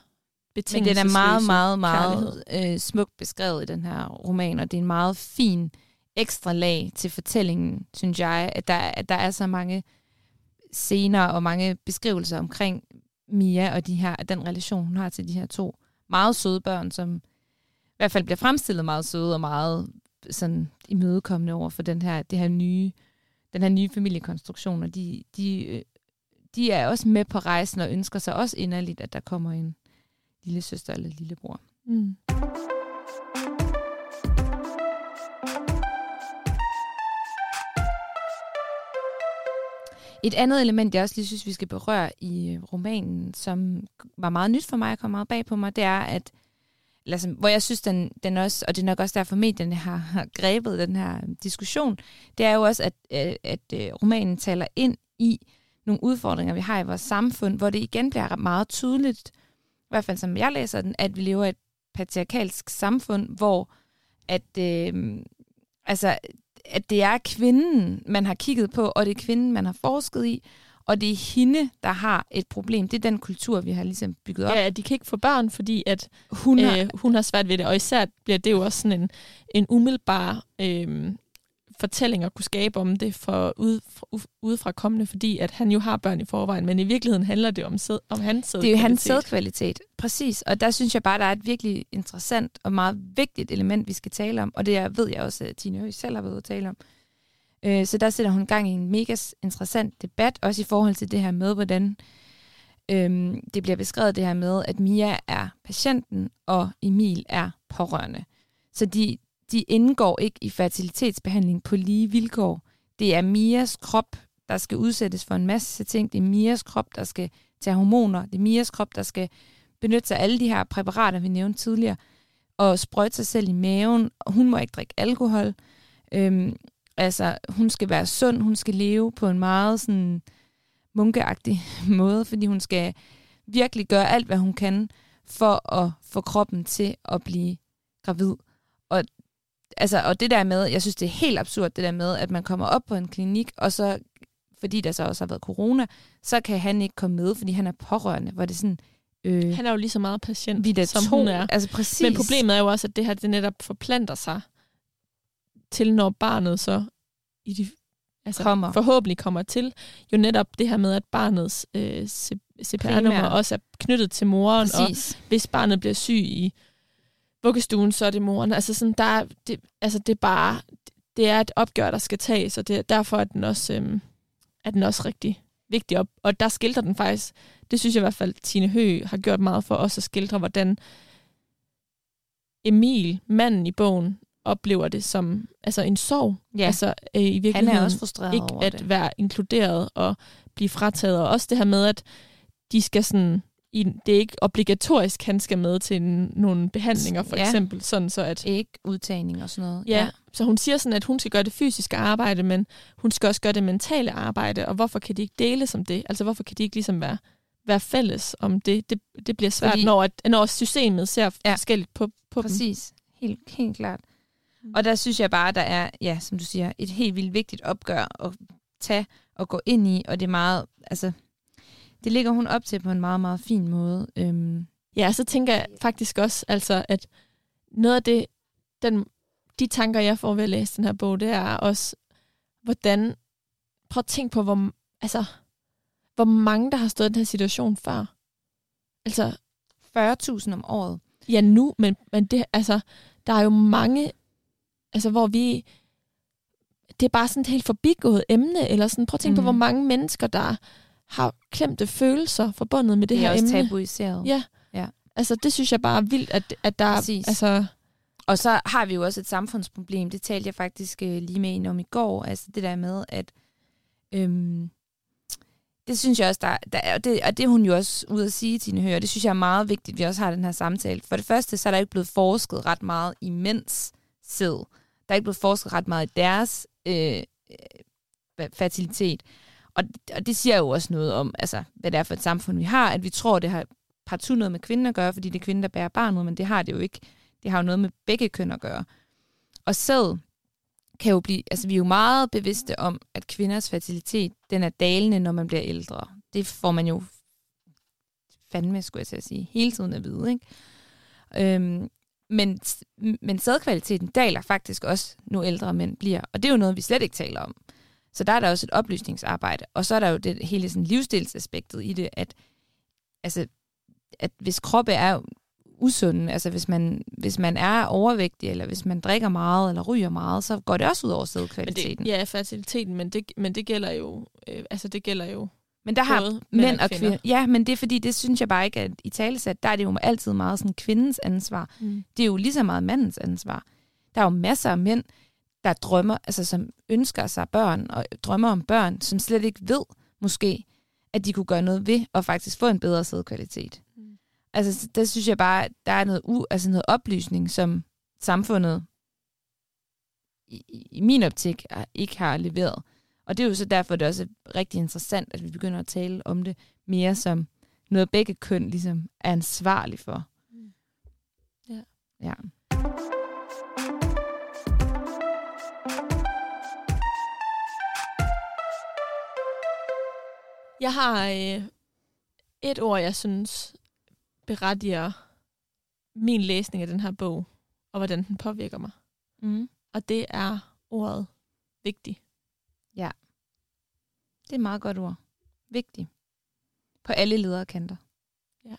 A: Men den er meget, meget, meget øh, smukt beskrevet i den her roman, og det er en meget fin ekstra lag til fortællingen, synes jeg, at der, at der er så mange scener og mange beskrivelser omkring Mia og de her, den relation, hun har til de her to meget søde børn, som i hvert fald bliver fremstillet meget søde og meget sådan imødekommende over for den her, det her nye, den her nye familiekonstruktion, og de, de, øh, de er også med på rejsen og ønsker sig også inderligt, at der kommer en lille søster eller lillebror.
B: Mm.
A: Et andet element, jeg også lige synes, vi skal berøre i øh, romanen, som var meget nyt for mig og kom meget bag på mig, det er, at, eller som, hvor jeg synes, den, den også, og det er nok også derfor, medierne har, har grebet den her diskussion, det er jo også, at, at, at øh, romanen taler ind i nogle udfordringer, vi har i vores samfund, hvor det igen bliver meget tydeligt, i hvert fald som jeg læser den, at vi lever i et patriarkalsk samfund, hvor at, øh, altså, at det er kvinden, man har kigget på, og det er kvinden, man har forsket i, og det er hende, der har et problem. Det er den kultur, vi har ligesom bygget op.
B: Ja, de kan ikke få børn, fordi at hun har, øh, hun har svært ved det, og især bliver det jo også sådan en, en umiddelbar øh, fortælling at kunne skabe om det for ud, udefra kommende, fordi at han jo har børn i forvejen, men i virkeligheden handler det om, sæd, om hans sædkvalitet.
A: Det er jo hans sædkvalitet, præcis. Og der synes jeg bare, der er et virkelig interessant og meget vigtigt element, vi skal tale om, og det ved jeg også, at Tine Høgh selv har været at tale om. Øh, så der sætter hun gang i en mega interessant debat, også i forhold til det her med, hvordan øhm, det bliver beskrevet det her med, at Mia er patienten, og Emil er pårørende. Så de, de indgår ikke i fertilitetsbehandling på lige vilkår. Det er Mias krop, der skal udsættes for en masse ting. Det er Mias krop, der skal tage hormoner. Det er Mias krop, der skal benytte sig af alle de her præparater, vi nævnte tidligere, og sprøjte sig selv i maven. Hun må ikke drikke alkohol. Øhm, altså, hun skal være sund, hun skal leve på en meget sådan munkeagtig måde, fordi hun skal virkelig gøre alt, hvad hun kan, for at få kroppen til at blive gravid. Altså, og det der med, jeg synes, det er helt absurd, det der med, at man kommer op på en klinik, og så, fordi der så også har været corona, så kan han ikke komme med, fordi han er pårørende, hvor det sådan,
B: Øh, han er jo lige så meget patient,
A: vi
B: som
A: to,
B: hun er.
A: Altså præcis.
B: Men problemet er jo også, at det her det netop forplanter sig til, når barnet så i de, altså kommer. forhåbentlig kommer til. Jo netop det her med, at barnets øh, CPR-nummer også er knyttet til moren, Præcis. og hvis barnet bliver syg i vuggestuen, så er det moren. Altså, sådan, der, det, altså det er bare, det er et opgør, der skal tages, og det, derfor er den også, øhm, er den også rigtig vigtig. Og, og der skildrer den faktisk, det synes jeg i hvert fald, Tine Hø har gjort meget for os at skildre, hvordan Emil, manden i bogen, oplever det som altså en sorg.
A: Ja.
B: Altså øh, i virkeligheden
A: Han er også frustreret
B: ikke
A: over
B: at
A: det.
B: være inkluderet og blive frataget. Og også det her med, at de skal sådan i, det er ikke obligatorisk, han skal med til en, nogle behandlinger, for ja. eksempel. Sådan så at,
A: ikke udtagning og sådan noget.
B: Ja, ja, så hun siger sådan, at hun skal gøre det fysiske arbejde, men hun skal også gøre det mentale arbejde, og hvorfor kan de ikke dele som det? Altså hvorfor kan de ikke ligesom være, være fælles om det? Det, det bliver svært, Fordi, når, at, når systemet ser ja, forskelligt på, på
A: præcis. dem. Helt, helt klart. Mm. Og der synes jeg bare, der er, ja, som du siger, et helt vildt vigtigt opgør at tage og gå ind i, og det er meget, altså, det ligger hun op til på en meget, meget fin måde. Øhm.
B: Ja, så tænker jeg faktisk også, altså, at noget af det, den, de tanker, jeg får ved at læse den her bog, det er også, hvordan, prøv at tænke på, hvor, altså, hvor mange, der har stået i den her situation før. Altså,
A: 40.000 om året.
B: Ja, nu, men, men det, altså, der er jo mange, altså, hvor vi, det er bare sådan et helt forbigået emne, eller sådan, prøv at tænke mm. på, hvor mange mennesker, der har klemte følelser forbundet med det,
A: det
B: her emne.
A: Det er også tabuiseret.
B: Ja. ja. Altså, det synes jeg bare er vildt, at, at der Præcis. altså...
A: Og så har vi jo også et samfundsproblem. Det talte jeg faktisk øh, lige med en om i går. Altså det der med, at... Øhm, det synes jeg også, der, der er, og, det, og det er hun jo også ude at sige, Tine Hører. Det synes jeg er meget vigtigt, at vi også har den her samtale. For det første, så er der ikke blevet forsket ret meget i mænds sæd. Der er ikke blevet forsket ret meget i deres øh, øh fertilitet. Og, og det siger jo også noget om, altså, hvad det er for et samfund, vi har, at vi tror, det har partout noget med kvinder at gøre, fordi det er kvinder, der bærer barnet, men det har det jo ikke. Det har jo noget med begge køn at gøre. Og sæd kan jo blive, altså vi er jo meget bevidste om, at kvinders fertilitet, den er dalende, når man bliver ældre. Det får man jo fandme, skulle jeg til at sige, hele tiden at vide, ikke? Øhm, men, men sædkvaliteten daler faktisk også, nu ældre mænd bliver. Og det er jo noget, vi slet ikke taler om. Så der er der også et oplysningsarbejde. Og så er der jo det hele sådan livsstilsaspektet i det, at, altså, at hvis kroppe er usund, altså hvis man, hvis man er overvægtig, eller hvis man drikker meget, eller ryger meget, så går det også ud over sædkvaliteten.
B: ja, fertiliteten, men det, men det gælder jo, øh, altså det gælder jo
A: men der har mænd, mænd og kvinder. Ja, men det er fordi, det synes jeg bare ikke, at i talesat, der er det jo altid meget sådan kvindens ansvar. Mm. Det er jo lige så meget mandens ansvar. Der er jo masser af mænd, der drømmer, altså som ønsker sig børn og drømmer om børn, som slet ikke ved måske, at de kunne gøre noget ved og faktisk få en bedre sædkvalitet. Mm. Altså, der synes jeg bare, at der er noget, u, altså noget oplysning, som samfundet i, i min optik ikke har leveret. Og det er jo så derfor, det er også rigtig interessant, at vi begynder at tale om det mere som noget, begge køn ligesom er ansvarlig for.
B: Mm. Ja.
A: Ja.
B: Jeg har øh, et ord, jeg synes berettiger min læsning af den her bog, og hvordan den påvirker mig.
A: Mm.
B: Og det er ordet vigtig.
A: Ja. Det er et meget godt ord. Vigtig. På alle lederkanter.
B: Ja.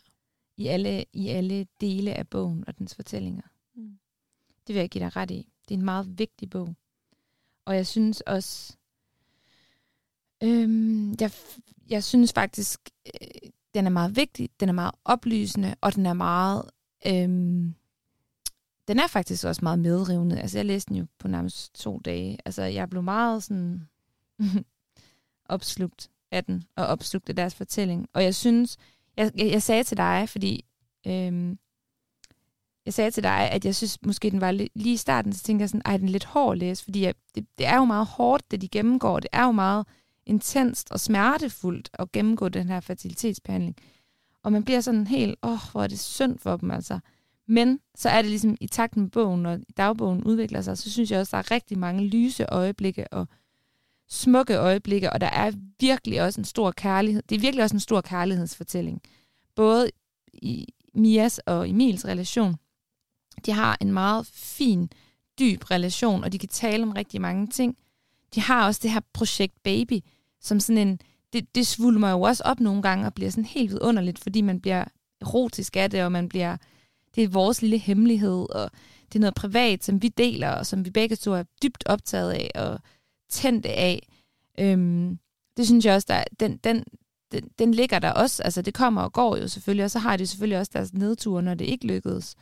A: I alle, I alle dele af bogen og dens fortællinger.
B: Mm.
A: Det vil jeg give dig ret i. Det er en meget vigtig bog. Og jeg synes også, øhm, jeg, jeg synes faktisk, øh, den er meget vigtig, den er meget oplysende, og den er meget, øhm, den er faktisk også meget medrivende. Altså jeg læste den jo på nærmest to dage. Altså jeg blev meget sådan opslugt af den, og opslugt af deres fortælling. Og jeg synes, jeg, jeg, jeg sagde til dig, fordi øhm, jeg sagde til dig, at jeg synes måske den var li- lige i starten, så tænkte jeg sådan, ej, den er lidt hård at læse, fordi jeg, det, det er jo meget hårdt, det de gennemgår. Det er jo meget intenst og smertefuldt at gennemgå den her fertilitetsbehandling. Og man bliver sådan helt, åh, oh, hvor er det synd for dem altså. Men så er det ligesom i takt med bogen, og dagbogen udvikler sig, så synes jeg også, der er rigtig mange lyse øjeblikke og smukke øjeblikke, og der er virkelig også en stor kærlighed. Det er virkelig også en stor kærlighedsfortælling. Både i Mias og Emils relation. De har en meget fin, dyb relation, og de kan tale om rigtig mange ting. De har også det her projekt Baby, som sådan en, det, det svulmer jo også op nogle gange og bliver sådan helt vidunderligt, fordi man bliver erotisk af det, og man bliver, det er vores lille hemmelighed, og det er noget privat, som vi deler, og som vi begge to er dybt optaget af, og tændte af. Øhm, det synes jeg også, der, den, den, den, den ligger der også. Altså, det kommer og går jo selvfølgelig, og så har de selvfølgelig også deres nedture, når det ikke lykkedes.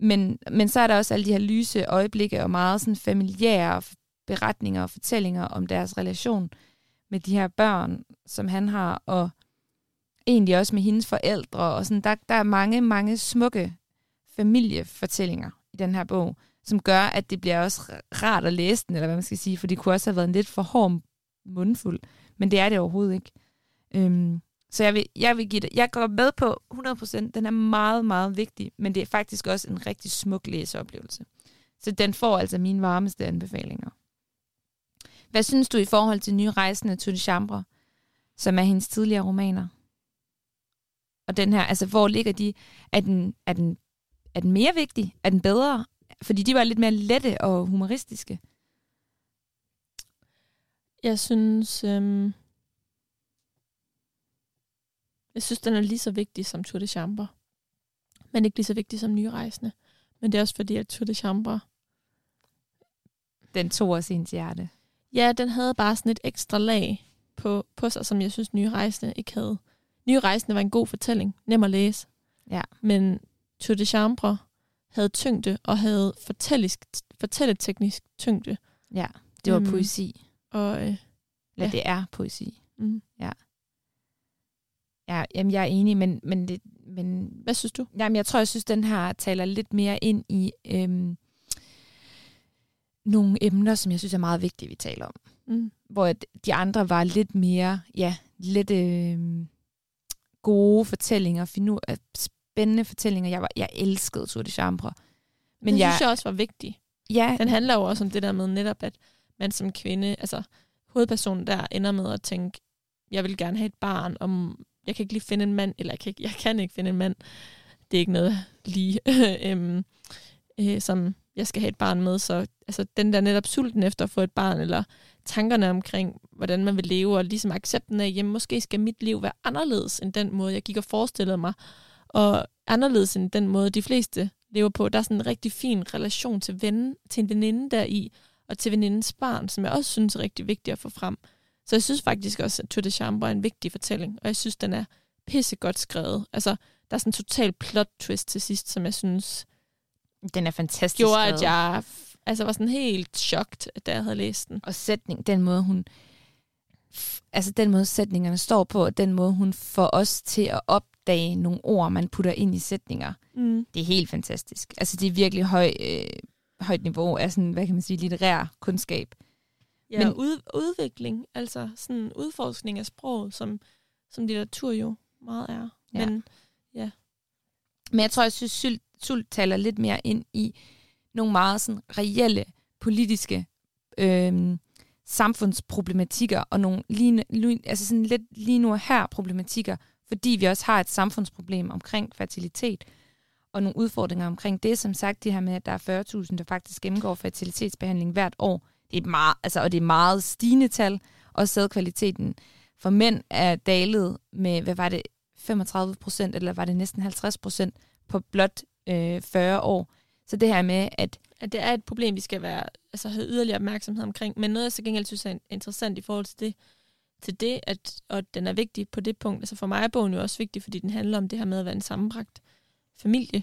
A: Men, men så er der også alle de her lyse øjeblikke og meget sådan familiære beretninger og fortællinger om deres relation med de her børn, som han har, og egentlig også med hendes forældre. Og sådan, der, der er mange, mange smukke familiefortællinger i den her bog, som gør, at det bliver også rart at læse den, eller hvad man skal sige, for det kunne også have været en lidt for hård mundfuld, men det er det overhovedet ikke. Øhm, så jeg vil, jeg vil give det, jeg går med på 100%, den er meget, meget vigtig, men det er faktisk også en rigtig smuk læseoplevelse. Så den får altså mine varmeste anbefalinger. Hvad synes du i forhold til nye rejsende til de Chambre, som er hendes tidligere romaner? Og den her, altså hvor ligger de? Er den, er den, er den mere vigtig? Er den bedre? Fordi de var lidt mere lette og humoristiske.
B: Jeg synes, øhm, jeg synes, den er lige så vigtig som Tour de Chambre. Men ikke lige så vigtig som nye rejsende. Men det er også fordi, at Tour de Chambre...
A: Den tog også ens hjerte.
B: Ja, den havde bare sådan et ekstra lag på, på sig, som jeg synes, nye rejsende ikke havde. Nye rejsende var en god fortælling, nem at læse.
A: Ja.
B: Men Tour de Chambre havde tyngde og havde fortælleteknisk tyngde.
A: Ja, det var
B: Øhm,
A: poesi.
B: Og øh,
A: Eller
B: ja.
A: det er poesi.
B: mm.
A: Ja, jamen, jeg er enig, men, men, det, men
B: hvad synes du?
A: jamen, jeg tror, jeg synes, den her taler lidt mere ind i øhm, nogle emner, som jeg synes er meget vigtige, vi taler om.
B: Mm.
A: Hvor de andre var lidt mere, ja, lidt øhm, gode fortællinger, finu, øh, spændende fortællinger. Jeg, var, jeg elskede Tour de Chambre.
B: Men
A: Men
B: det
A: jeg,
B: synes jeg også var vigtigt.
A: ja,
B: Den handler jo også om det der med netop, at man som kvinde, altså hovedpersonen der ender med at tænke, jeg vil gerne have et barn, om jeg kan ikke lige finde en mand, eller jeg kan ikke, jeg kan ikke finde en mand. Det er ikke noget lige, øhm, øh, som jeg skal have et barn med. Så altså, den der netop sulten efter at få et barn, eller tankerne omkring, hvordan man vil leve, og ligesom accepten af, jamen måske skal mit liv være anderledes end den måde, jeg gik og forestillede mig, og anderledes end den måde, de fleste lever på. Der er sådan en rigtig fin relation til, ven, til en veninde der i, og til venindens barn, som jeg også synes er rigtig vigtigt at få frem. Så jeg synes faktisk også, at Tour de Chambre er en vigtig fortælling, og jeg synes, den er pissegodt skrevet. Altså, der er sådan en total plot twist til sidst, som jeg synes
A: den er fantastisk
B: gjorde, at jeg altså, var sådan helt chokt, da jeg havde læst den.
A: og sætning, den måde hun altså den måde sætningerne står på, og den måde hun får os til at op, opdage nogle ord, man putter ind i sætninger.
B: Mm.
A: Det er helt fantastisk. Altså, det er virkelig høj, øh, højt niveau af sådan, hvad kan man sige, litterær kundskab.
B: Ja,
A: Men-
B: ud, udvikling, altså sådan udforskning af sproget, som, som litteratur jo meget er.
A: Ja.
B: Men
A: Men jeg tror, jeg synes, Sult, Sult taler lidt mere ind i nogle meget sådan reelle politiske øh, samfundsproblematikker og nogle lige, lige, altså sådan lidt lige nu og her problematikker, fordi vi også har et samfundsproblem omkring fertilitet og nogle udfordringer omkring det. Som sagt, det her med, at der er 40.000, der faktisk gennemgår fertilitetsbehandling hvert år. Det er et meget, altså, og det er meget stigende tal, og sædkvaliteten for mænd er dalet med, hvad var det, 35 procent, eller var det næsten 50 procent på blot øh, 40 år. Så det her med, at
B: at det er et problem, vi skal være, altså have yderligere opmærksomhed omkring. Men noget, jeg så gengæld synes er interessant i forhold til det, til det at, og den er vigtig på det punkt. Altså for mig er bogen jo også vigtig, fordi den handler om det her med at være en sammenbragt familie.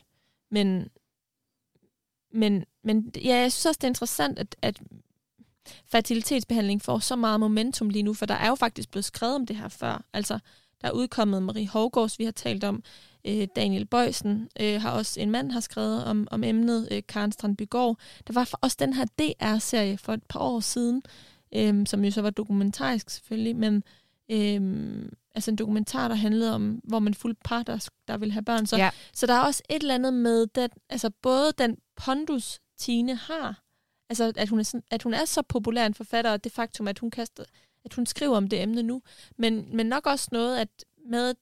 B: Men, men, men ja, jeg synes også, det er interessant, at, at fertilitetsbehandling får så meget momentum lige nu, for der er jo faktisk blevet skrevet om det her før. Altså, er udkommet Marie Hovgaards, vi har talt om, øh, Daniel Bøjsen øh, har også, en mand har skrevet om, om emnet, øh, Karen Strandbygaard. Der var også den her DR-serie for et par år siden, øh, som jo så var dokumentarisk selvfølgelig, men øh, altså en dokumentar, der handlede om, hvor man fulgte par, der, der ville have børn. Så,
A: ja.
B: så der er også et eller andet med, den, altså både den pondus, Tine har, altså at hun, er sådan, at hun er så populær en forfatter, og det faktum, at hun, kaster, at hun skriver om det emne nu, men, men nok også noget at med,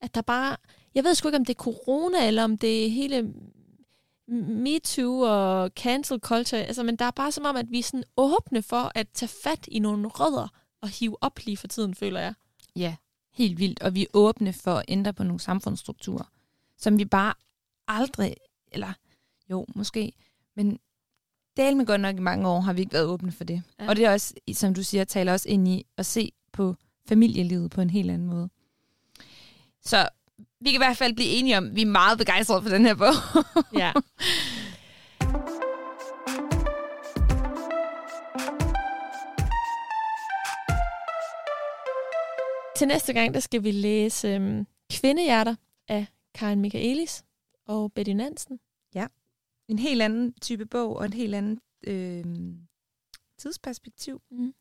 B: at der bare, jeg ved sgu ikke, om det er corona, eller om det er hele MeToo og cancel culture, altså, men der er bare som om, at vi er sådan åbne for at tage fat i nogle rødder og hive op lige for tiden, føler jeg.
A: Ja, helt vildt. Og vi er åbne for at ændre på nogle samfundsstrukturer, som vi bare aldrig, eller jo, måske, men del med godt nok i mange år har vi ikke været åbne for det. Ja. Og det er også, som du siger, taler også ind i at se på familielivet på en helt anden måde. Så vi kan i hvert fald blive enige om, at vi er meget begejstrede for den her bog.
B: Ja. Til næste gang, der skal vi læse øhm, Kvindehjerter af Karen Michaelis og Betty Nansen.
A: En helt anden type bog og en helt anden øh, tidsperspektiv.
B: Mm.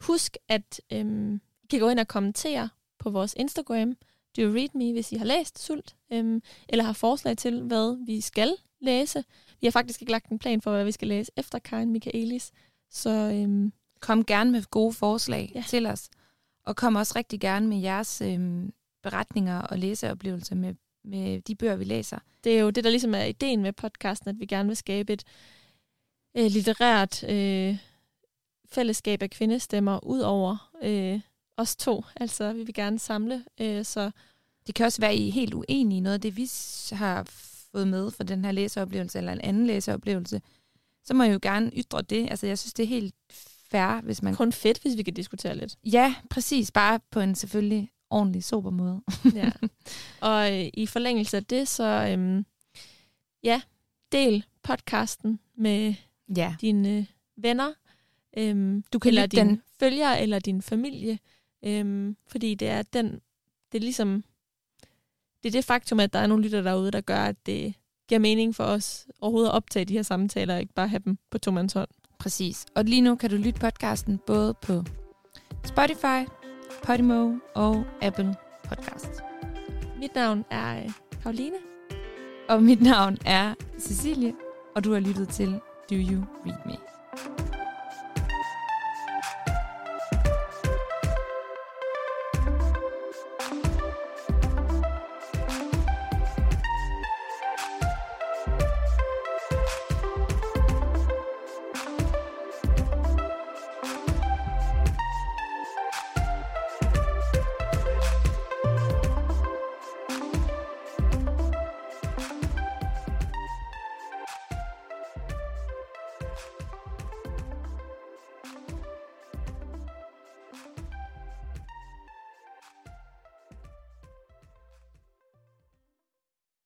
B: Husk, at øhm, I kan gå ind og kommentere på vores Instagram, Do You Read Me, hvis I har læst Sult, øhm, eller har forslag til, hvad vi skal læse. Vi har faktisk ikke lagt en plan for, hvad vi skal læse efter Karen Michaelis. Så øhm,
A: Kom gerne med gode forslag ja. Til os. Og kom også rigtig gerne med jeres øh, beretninger og læseoplevelser med, med de bøger, vi læser.
B: det er jo det, der ligesom er ideen med podcasten, at vi gerne vil skabe et øh, litterært øh, fællesskab af kvindestemmer ud over øh, os to. Altså, vi vil gerne samle, øh, så
A: Det kan også være, at I er helt uenige i noget af det, vi har fået med for den her læseoplevelse, eller en anden læseoplevelse. Så må I jo gerne ytre det. Altså, jeg synes, det er helt fair, hvis man...
B: kun fedt, hvis vi kan diskutere lidt.
A: Ja, præcis. Bare på en selvfølgelig ordentlig, sober måde.
B: Ja. Og øh, i forlængelse af det, så øhm, ja, del podcasten med
A: Ja.
B: dine øh, venner, øhm,
A: Du kan
B: eller dine
A: den.
B: følgere, eller din familie, øhm, fordi det er den, det er ligesom, det er det faktum, at der er nogle lytter derude, der gør, at det giver mening for os overhovedet at optage de her samtaler, og ikke bare have dem på tomands hånd.
A: Præcis. Og lige nu kan du lytte podcasten både på Spotify, Podimo og Apple Podcast.
B: Mit navn er øh, Karoline.
A: Og mit navn er Cecilie, og du har lyttet til Do You Read Me?